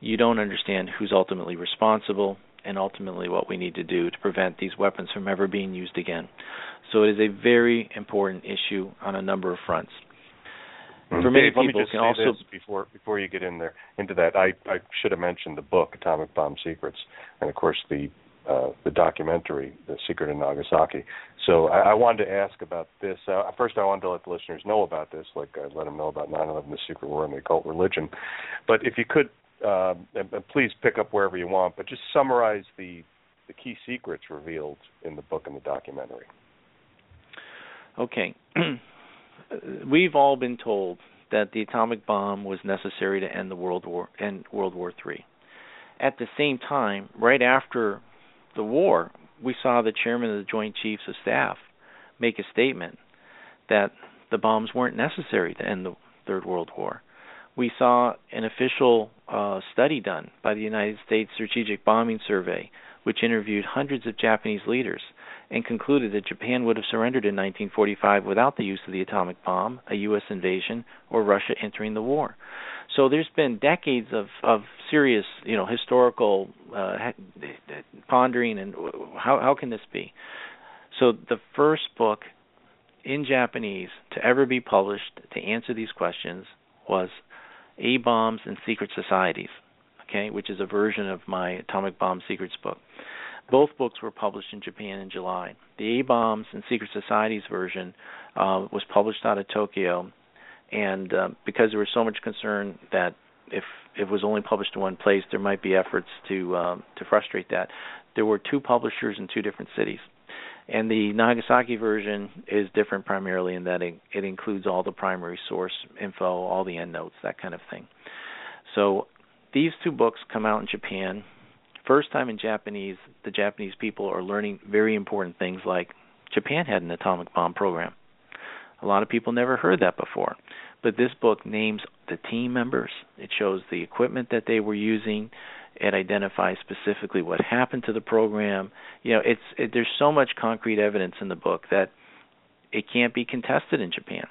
C: you don't understand who's ultimately responsible and ultimately what we need to do to prevent these weapons from ever being used again. So it is a very important issue on a number of fronts.
B: Mm-hmm.
C: For many
B: Dave, let me
C: people,
B: just
C: can
B: say
C: also
B: this before before you get in there into that. I I should have mentioned the book Atomic Bomb Secrets, and of course the uh, the documentary The Secret of Nagasaki. So I, I wanted to ask about this. Uh, first, I wanted to let the listeners know about this, like I let them know about 9/11, the secret war, and the occult religion. But if you could, uh, and, and please pick up wherever you want, but just summarize the the key secrets revealed in the book and the documentary.
C: Okay. We've all been told that the atomic bomb was necessary to end the World War end World War III. At the same time, right after the war, we saw the chairman of the Joint Chiefs of Staff make a statement that the bombs weren't necessary to end the Third World War. We saw an official uh, study done by the United States Strategic Bombing Survey, which interviewed hundreds of Japanese leaders and concluded that Japan would have surrendered in 1945 without the use of the atomic bomb, a U.S. invasion, or Russia entering the war. So there's been decades of of serious, you know, historical uh, pondering and how how can this be? So the first book in Japanese to ever be published to answer these questions was A Bombs and Secret Societies, okay, which is a version of my Atomic Bomb Secrets book. Both books were published in Japan in July. The A Bombs and Secret Societies version uh, was published out of Tokyo, and uh, because there was so much concern that if it was only published in one place, there might be efforts to um, to frustrate that. There were two publishers in two different cities, and the Nagasaki version is different primarily in that it, includes all the primary source info, all the endnotes, that kind of thing. So these two books come out in Japan first time in Japanese, the Japanese people are learning very important things like Japan had an atomic bomb program. A lot of people never heard that before. But this book names the team members. It shows the equipment that they were using. It identifies specifically what happened to the program. You know, it's it, there's so much concrete evidence in the book that it can't be contested in Japan.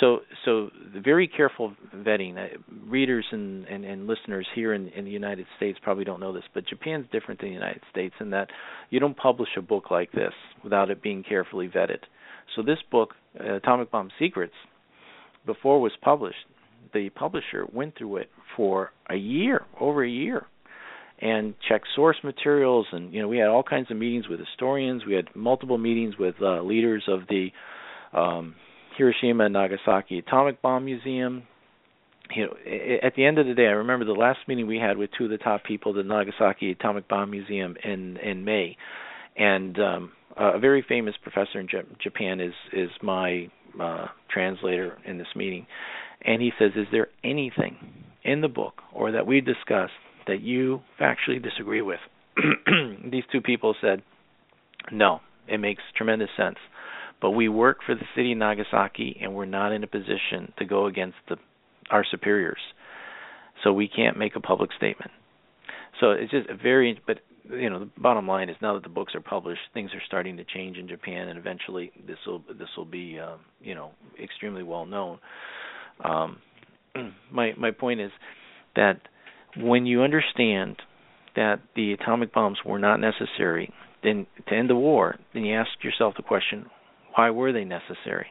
C: So, so very careful vetting. Uh, readers and, and, and listeners here in, in the United States probably don't know this, but Japan's different than the United States in that you don't publish a book like this without it being carefully vetted. So, this book, uh, Atomic Bomb Secrets, before it was published, the publisher went through it for a year, over a year, and checked source materials. And you know, we had all kinds of meetings with historians. We had multiple meetings with uh, leaders of the um, Hiroshima and Nagasaki Atomic Bomb Museum. You know, at the end of the day, I remember the last meeting we had with two of the top people at the Nagasaki Atomic Bomb Museum in in May, and um, a very famous professor in Japan is is my uh, translator in this meeting, and he says, "Is there anything in the book or that we discussed that you factually disagree with?" These two people said, "No, it makes tremendous sense." But we work for the city of Nagasaki, and we're not in a position to go against the, our superiors. So we can't make a public statement. So it's just a very, but you know, the bottom line is now that the books are published, things are starting to change in Japan, and eventually this will this will be, uh, you know, extremely well known. Um, my my point is that when you understand that the atomic bombs were not necessary then to end the war, then you ask yourself the question, why were they necessary?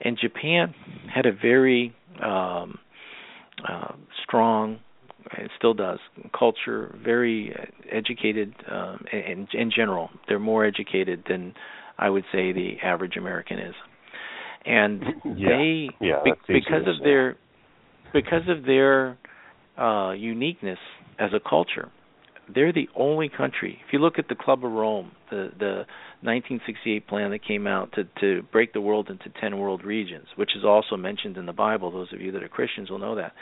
C: And Japan had a very um, uh, strong, it still does, culture, very educated um, in, in general. They're more educated than I would say the average American is. And
B: yeah.
C: they,
B: yeah,
C: be, because of their, because of their uh, uniqueness as a culture, They're the only country. If you look at the Club of Rome, the the 1968 plan that came out to to break the world into 10 world regions, which is also mentioned in the Bible. Those of you that are Christians will know that.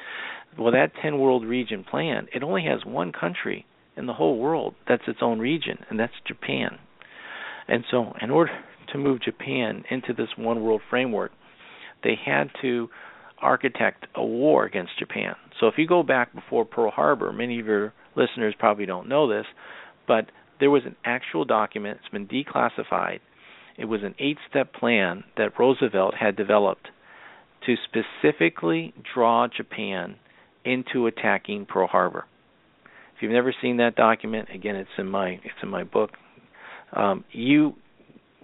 C: Well, that 10 world region plan, it only has one country in the whole world that's its own region, and that's Japan. And so, in order to move Japan into this one world framework, they had to architect a war against Japan. So if you go back before Pearl Harbor, many of your listeners probably don't know this, but there was an actual document, it's been declassified. It was an eight step plan that Roosevelt had developed to specifically draw Japan into attacking Pearl Harbor. If you've never seen that document, again, it's in my it's in my book. Um, you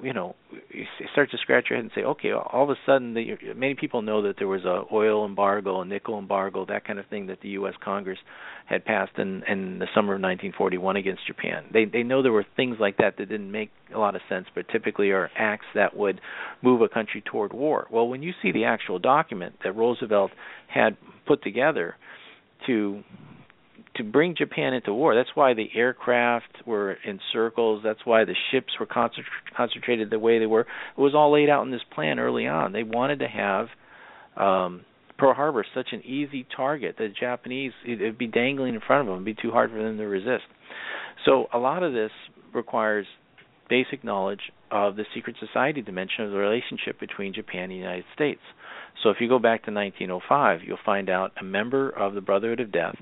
C: you know you start to scratch your head and say, okay, all of a sudden, the, many people know that there was a oil embargo, a nickel embargo, that kind of thing that the U.S. Congress had passed in in the summer of 1941 against Japan. They they know there were things like that that didn't make a lot of sense, but typically are acts that would move a country toward war. Well, when you see the actual document that Roosevelt had put together to to bring Japan into war. That's why the aircraft were in circles. That's why the ships were concentrated the way they were. It was all laid out in this plan early on. They wanted to have um, Pearl Harbor such an easy target. That the Japanese it'd be dangling in front of them. It'd be too hard for them to resist. So a lot of this requires basic knowledge of the secret society dimension of the relationship between Japan and the United States. So if you go back to 1905, you'll find out a member of the Brotherhood of Death,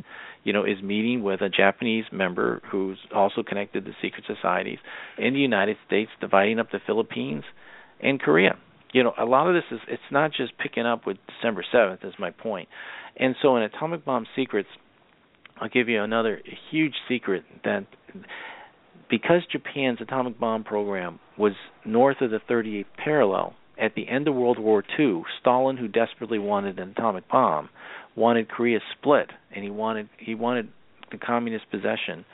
C: you know, is meeting with a Japanese member who's also connected to secret societies in the United States, dividing up the Philippines and Korea. You know, a lot of this is it's not just picking up with December 7th is my point. And so in Atomic Bomb Secrets, I'll give you another huge secret that because Japan's atomic bomb program was north of the 38th parallel, at the end of World War II, Stalin, who desperately wanted an atomic bomb, wanted Korea split, and he wanted he wanted the communist possession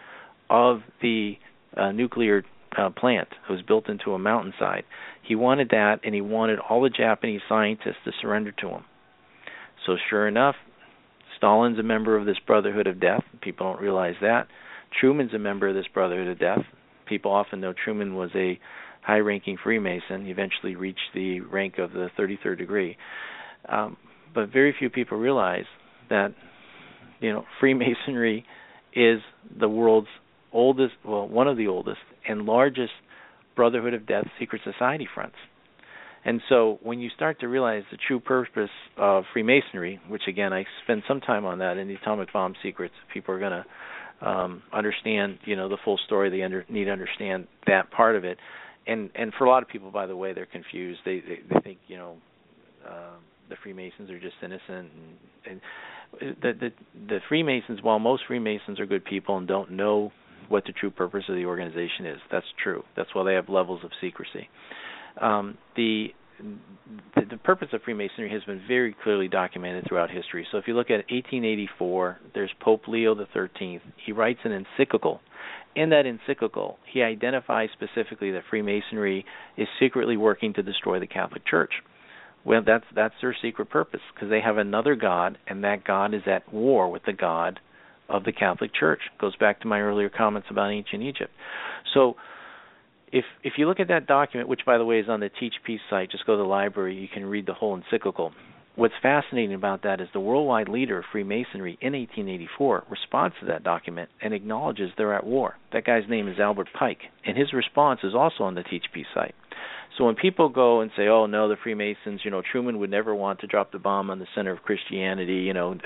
C: of the uh, nuclear uh, plant that was built into a mountainside. He wanted that, and he wanted all the Japanese scientists to surrender to him. So, sure enough, Stalin's a member of this Brotherhood of Death. People don't realize that. Truman's a member of this Brotherhood of Death. People often know Truman was a high ranking Freemason. Eventually reached the rank of the 33rd degree. Um, but very few people realize that you know Freemasonry is the world's oldest, well, one of the oldest and largest Brotherhood of Death secret society fronts. And so when you start to realize the true purpose of Freemasonry, which again I spend some time on that in the Atomic Bomb Secrets, people are going to um, understand, you know, the full story. They under, need to understand that part of it and and for a lot of people, by the way, they're confused. They they, they think you know uh, the Freemasons are just innocent, and, and the the the Freemasons, while most Freemasons are good people and don't know what the true purpose of the organization is, that's true. That's why they have levels of secrecy. Um, the the, the purpose of Freemasonry has been very clearly documented throughout history. So if you look at 1884, there's Pope Leo the 13th. He writes an encyclical in that encyclical, he identifies specifically that Freemasonry is secretly working to destroy the Catholic Church. Well, that's that's their secret purpose because they have another god, and that god is at war with the god of the Catholic Church. Goes back to my earlier comments about ancient Egypt. So, if if you look at that document, which by the way is on the Teach Peace site, just go to the library. You can read the whole encyclical. What's fascinating about that is the worldwide leader of Freemasonry in 1884 responds to that document and acknowledges they're at war. That guy's name is Albert Pike, and his response is also on the Teach Peace site. So when people go and say, "Oh no, the Freemasons," you know, Truman would never want to drop the bomb on the center of Christianity, you know,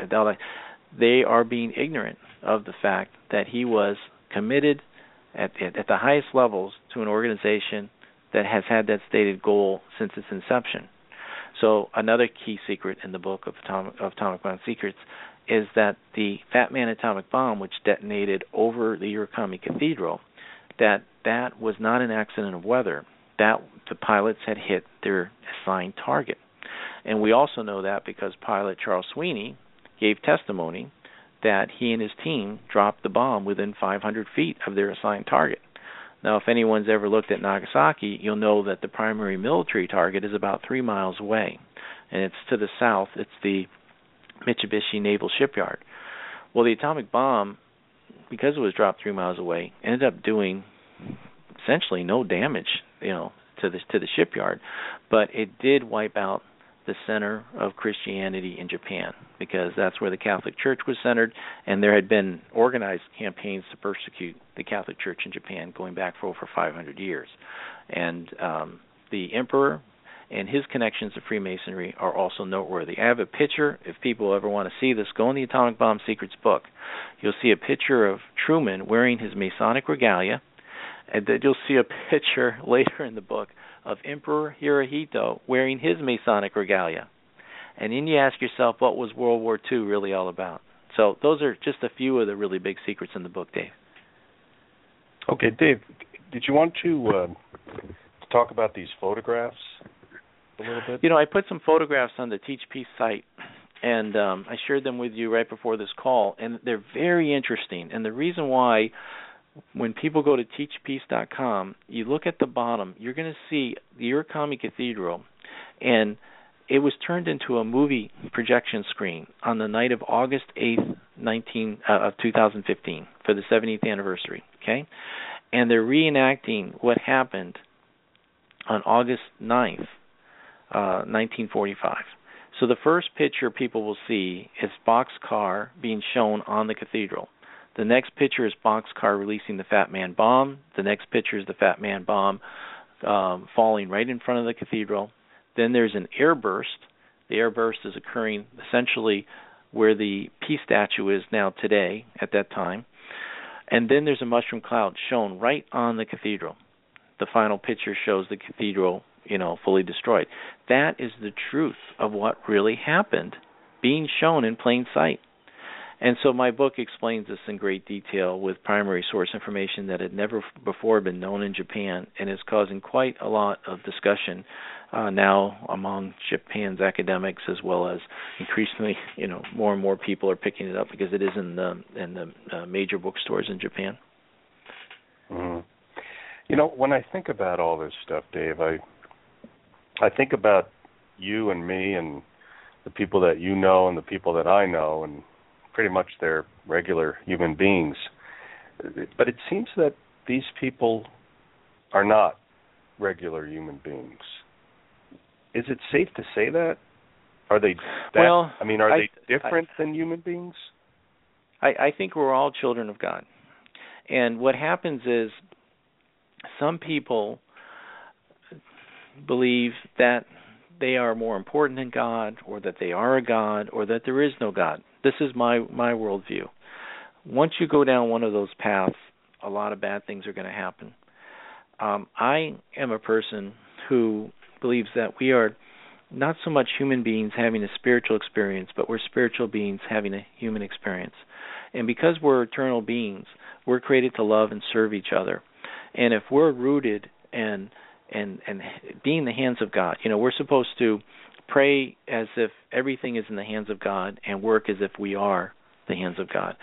C: they are being ignorant of the fact that he was committed at, at, at the highest levels to an organization that has had that stated goal since its inception. So another key secret in the book of Atomic, of Atomic Bomb Secrets is that the Fat Man atomic bomb, which detonated over the Urakami Cathedral, that that was not an accident of weather. That the pilots had hit their assigned target, and we also know that because pilot Charles Sweeney gave testimony that he and his team dropped the bomb within 500 feet of their assigned target. Now, if anyone's ever looked at Nagasaki, you'll know that the primary military target is about three miles away, and it's to the south. It's the Mitsubishi Naval Shipyard. Well, the atomic bomb because it was dropped three miles away, ended up doing essentially no damage, you know, to the to the shipyard, but it did wipe out the center of Christianity in Japan because that's where the Catholic Church was centered, and there had been organized campaigns to persecute the Catholic Church in Japan going back for over 500 years, and um, the emperor and his connections to Freemasonry are also noteworthy. I have a picture. If people ever want to see this, go in the Atomic Bomb Secrets book. You'll see a picture of Truman wearing his Masonic regalia, and then you'll see a picture later in the book of Emperor Hirohito wearing his Masonic regalia. And then you ask yourself, what was World War II really all about? So those are just a few of the really big secrets in the book, Dave.
B: Okay, Dave, did you want to uh, talk about these photographs a little bit?
C: You know, I put some photographs on the Teach Peace site, and um, I shared them with you right before this call, and they're very interesting. And the reason why when people go to teachpeace.com, you look at the bottom, you're going to see the Urakami Cathedral, and it was turned into a movie projection screen on the night of August 8th, 19 uh, of 2015 for the 70th anniversary. Okay, and they're reenacting what happened on August 9th, uh, 1945. So the first picture people will see is Boxcar being shown on the cathedral. The next picture is Boxcar releasing the Fat Man bomb. The next picture is the Fat Man bomb um, falling right in front of the cathedral. Then there's an airburst. The airburst is occurring essentially where the peace statue is now today at that time. And then there's a mushroom cloud shown right on the cathedral. The final picture shows the cathedral, you know, fully destroyed. That is the truth of what really happened being shown in plain sight. And so my book explains this in great detail with primary source information that had never before been known in Japan and is causing quite a lot of discussion uh, now among Japan's academics as well as increasingly, you know, more and more people are picking it up because it is in the in the uh, major bookstores in Japan.
B: Mm-hmm. You know, when I think about all this stuff, Dave, I I think about you and me and the people that you know and the people that I know and pretty much they're regular human beings. But it seems that these people are not regular human beings. Is it safe to say that? Are they that,
C: well,
B: I mean, are
C: I,
B: they different
C: I,
B: than human beings?
C: I, I think we're all children of God. And what happens is some people believe that they are more important than God, or that they are a God, or that there is no God. This is my my worldview. Once you go down one of those paths, a lot of bad things are going to happen. Um, I am a person who believes that we are not so much human beings having a spiritual experience, but we're spiritual beings having a human experience. And because we're eternal beings, we're created to love and serve each other. And if we're rooted and and and being the hands of God. You know, we're supposed to pray as if everything is in the hands of God and work as if we are the hands of God.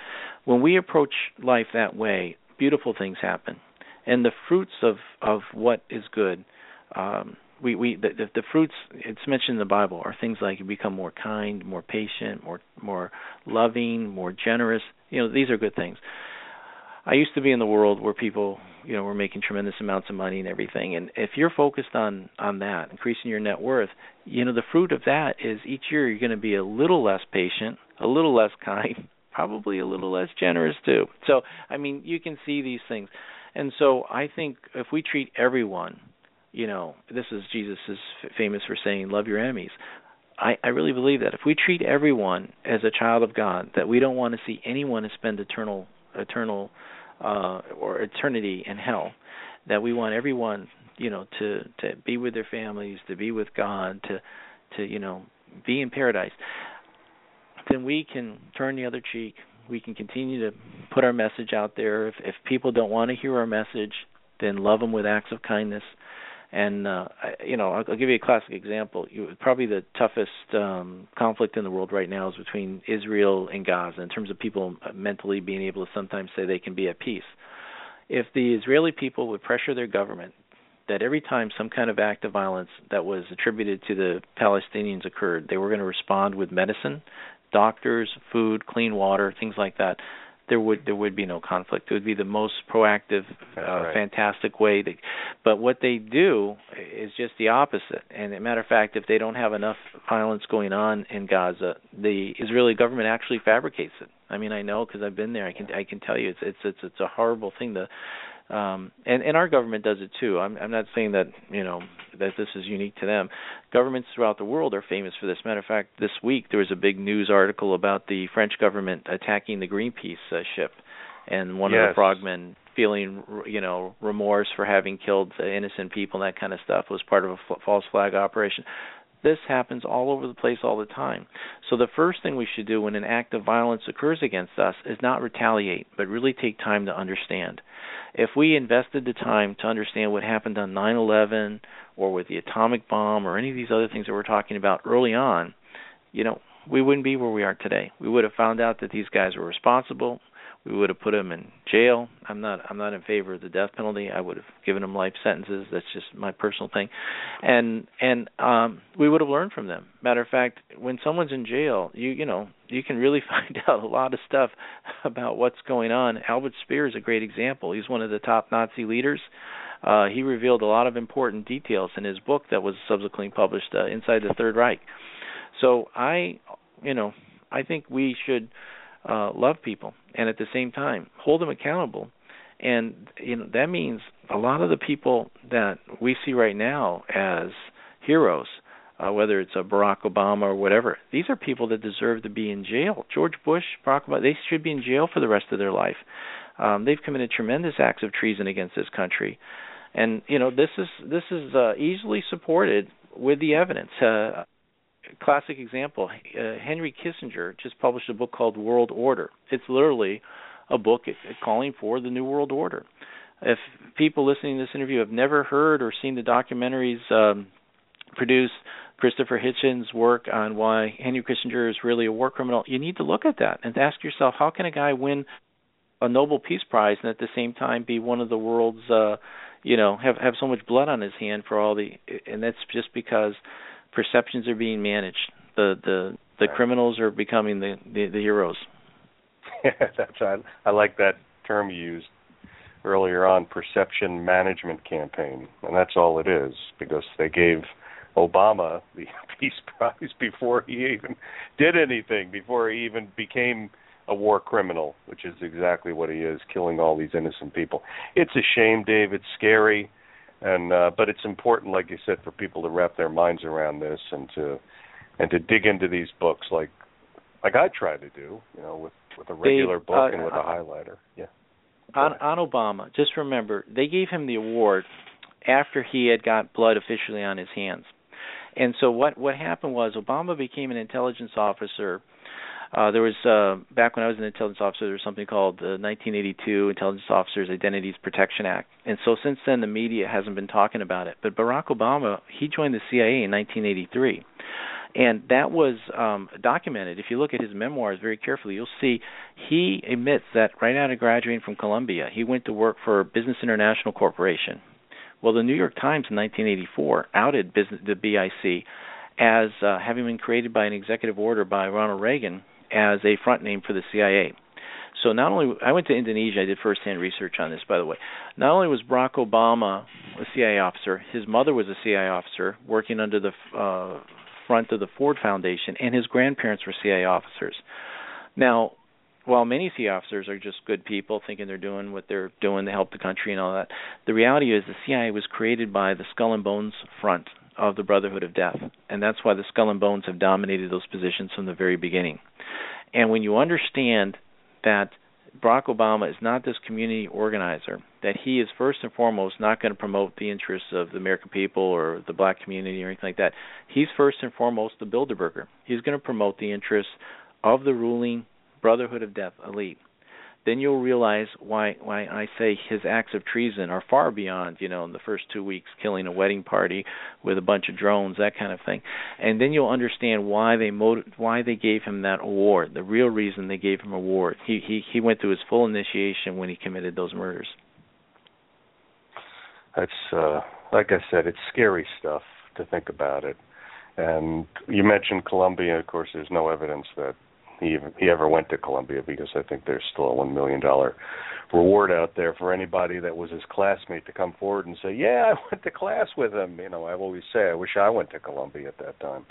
C: When we approach life that way, beautiful things happen. And the fruits of of what is good um we we the, the, the fruits it's mentioned in the Bible are things like you become more kind, more patient, more more loving, more generous. You know, these are good things. I used to be in the world where people, you know, were making tremendous amounts of money and everything. And if you're focused on on that, increasing your net worth, you know, the fruit of that is each year you're going to be a little less patient, a little less kind, probably a little less generous too. So, I mean, you can see these things. And so I think if we treat everyone, you know, this is Jesus is famous for saying love your enemies. I, I really believe that if we treat everyone as a child of God, that we don't want to see anyone spend eternal eternal uh, or eternity in hell. That we want everyone, you know, to to be with their families, to be with God, to to you know be in paradise. Then we can turn the other cheek. We can continue to put our message out there. If if people don't want to hear our message, then love them with acts of kindness. And uh, you know, I'll, I'll give you a classic example. You, probably the toughest um, conflict in the world right now is between Israel and Gaza in terms of people mentally being able to sometimes say they can be at peace. If the Israeli people would pressure their government that every time some kind of act of violence that was attributed to the Palestinians occurred, they were going to respond with medicine, doctors, food, clean water, things like that, there would there would be no conflict. It would be the most proactive, uh,
B: right.
C: fantastic way. To, but what they do is just the opposite. And as a matter of fact, if they don't have enough violence going on in Gaza, the Israeli government actually fabricates it. I mean, I know because I've been there. I can I can tell you it's it's it's it's a horrible thing to um and and our government does it too i'm i'm not saying that you know that this is unique to them governments throughout the world are famous for this matter of fact this week there was a big news article about the french government attacking the greenpeace uh, ship and one
B: yes.
C: of the frogmen feeling you know remorse for having killed innocent people and that kind of stuff was part of a f- false flag operation this happens all over the place all the time. So the first thing we should do when an act of violence occurs against us is not retaliate, but really take time to understand. If we invested the time to understand what happened on 9/11 or with the atomic bomb or any of these other things that we're talking about early on, you know, we wouldn't be where we are today. We would have found out that these guys were responsible we would have put him in jail. I'm not I'm not in favor of the death penalty. I would have given him life sentences. That's just my personal thing. And and um we would have learned from them. Matter of fact, when someone's in jail, you you know, you can really find out a lot of stuff about what's going on. Albert Speer is a great example. He's one of the top Nazi leaders. Uh he revealed a lot of important details in his book that was subsequently published uh, Inside the Third Reich. So I you know, I think we should uh, love people and at the same time hold them accountable. And you know that means a lot of the people that we see right now as heroes, uh, whether it's a Barack Obama or whatever, these are people that deserve to be in jail. George Bush, Barack Obama, they should be in jail for the rest of their life. Um, they've committed tremendous acts of treason against this country, and you know this is this is uh, easily supported with the evidence. Uh, classic example. Uh, Henry Kissinger just published a book called World Order. It's literally a book calling for the New World Order. If people listening to this interview have never heard or seen the documentaries um, produced, Christopher Hitchens' work on why Henry Kissinger is really a war criminal, you need to look at that and ask yourself how can a guy win a Nobel Peace Prize and at the same time be one of the world's, uh, you know, have have so much blood on his hand for all the, and that's just because perceptions are being managed. The the the
B: right.
C: criminals are becoming the the, the heroes.
B: Yeah, that's I, I like that term you used earlier on, perception management campaign, and that's all it is because they gave Obama the peace prize before he even did anything, before he even became a war criminal, which is exactly what he is, killing all these innocent people. It's a shame, Dave. It's scary and uh, but it's important, like you said, for people to wrap their minds around this and to and to dig into these books, like like I try to do, you know, with with a regular
C: they,
B: book
C: uh,
B: and with a highlighter. Yeah.
C: On, on Obama, just remember they gave him the award after he had got blood officially on his hands. And so what what happened was Obama became an intelligence officer uh, there was uh, back when I was an intelligence officer, there was something called the 1982 Intelligence Officers Identities Protection Act, and so since then the media hasn't been talking about it. But Barack Obama, he joined the CIA in 1983, and that was um, documented. If you look at his memoirs very carefully, you'll see he admits that right out of graduating from Columbia, he went to work for Business International Corporation. Well, the New York Times in 1984 outed the BIC as uh, having been created by an executive order by Ronald Reagan as a front name for the CIA. So not only I went to Indonesia, I did firsthand research on this, by the way. Not only was Barack Obama a CIA officer, his mother was a CIA officer working under the uh, front of the Ford Foundation, and his grandparents were CIA officers. Now, while many CIA officers are just good people, thinking they're doing what they're doing to help the country and all that, the reality is the CIA was created by the Skull and Bones Front of the Brotherhood of Death, and that's why the Skull and Bones have dominated those positions from the very beginning. And when you understand that Barack Obama is not this community organizer, that he is first and foremost not going to promote the interests of the American people or the black community or anything like that. He's first and foremost the Bilderberger. He's going to promote the interests of the ruling Brotherhood of Death elite then you'll realize why why I say his acts of treason are far beyond, you know, in the first two weeks killing a wedding party with a bunch of drones, that kind of thing. And then you'll understand why they motiv- why they gave him that award, the real reason they gave him award. He he he went through his full initiation when he committed those murders.
B: That's uh like I said, it's scary stuff to think about it. And you mentioned Columbia, of course there's no evidence that he even, he ever went to Columbia because I think there's still a one million dollar reward out there for anybody that was his classmate to come forward and say, "Yeah, I went to class with him." You know, I always say, "I wish I went to Columbia at that time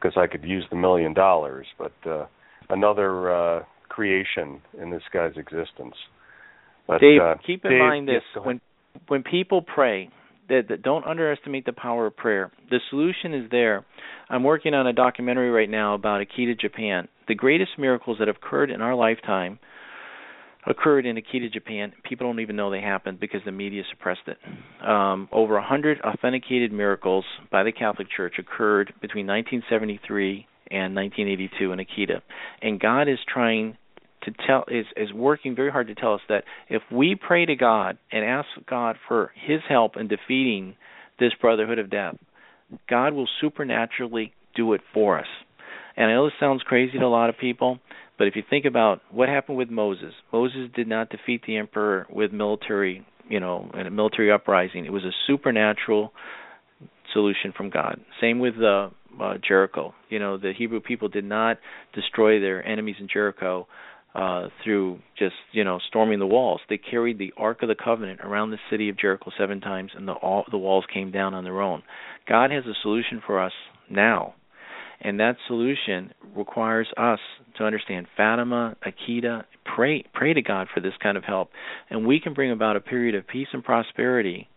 B: because I could use the million dollars." But uh, another uh, creation in this guy's existence. But,
C: Dave,
B: uh,
C: keep in
B: Dave,
C: mind this:
B: yes,
C: when when people pray, that, that don't underestimate the power of prayer. The solution is there. I'm working on a documentary right now about Akita, Japan. The greatest miracles that have occurred in our lifetime occurred in Akita, Japan. People don't even know they happened because the media suppressed it. Um, over 100 authenticated miracles by the Catholic Church occurred between 1973 and 1982 in Akita. And God is trying to tell is is working very hard to tell us that if we pray to God and ask God for his help in defeating this brotherhood of death, God will supernaturally do it for us. And I know this sounds crazy to a lot of people, but if you think about what happened with Moses, Moses did not defeat the emperor with military, you know, in a military uprising. It was a supernatural solution from God. Same with uh, uh, Jericho. You know, the Hebrew people did not destroy their enemies in Jericho uh, through just you know storming the walls. They carried the Ark of the Covenant around the city of Jericho seven times, and the all, the walls came down on their own. God has a solution for us now, and that solution requires us to understand Fatima, Akita. Pray pray to God for this kind of help, and we can bring about a period of peace and prosperity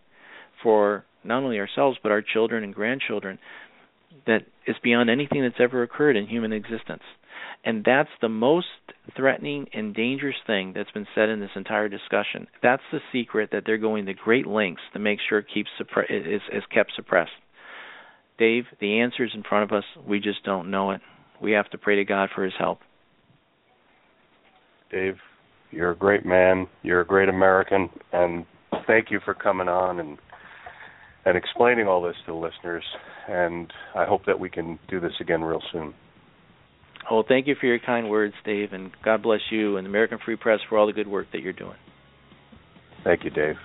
C: for not only ourselves but our children and grandchildren that is beyond anything that's ever occurred in human existence. And that's the most threatening and dangerous thing that's been said in this entire discussion. That's the secret that they're going to great lengths to make sure it keeps suppre- is, is kept suppressed. Dave, the answer is in front of us. We just don't know it. We have to pray to God for His help.
B: Dave, you're a great man. You're a great American, and thank you for coming on and and explaining all this to the listeners. And I hope that we can do this again real soon.
C: Well, thank you for your kind words, Dave, and God bless you and the American Free Press for all the good work that you're doing.
B: Thank you, Dave.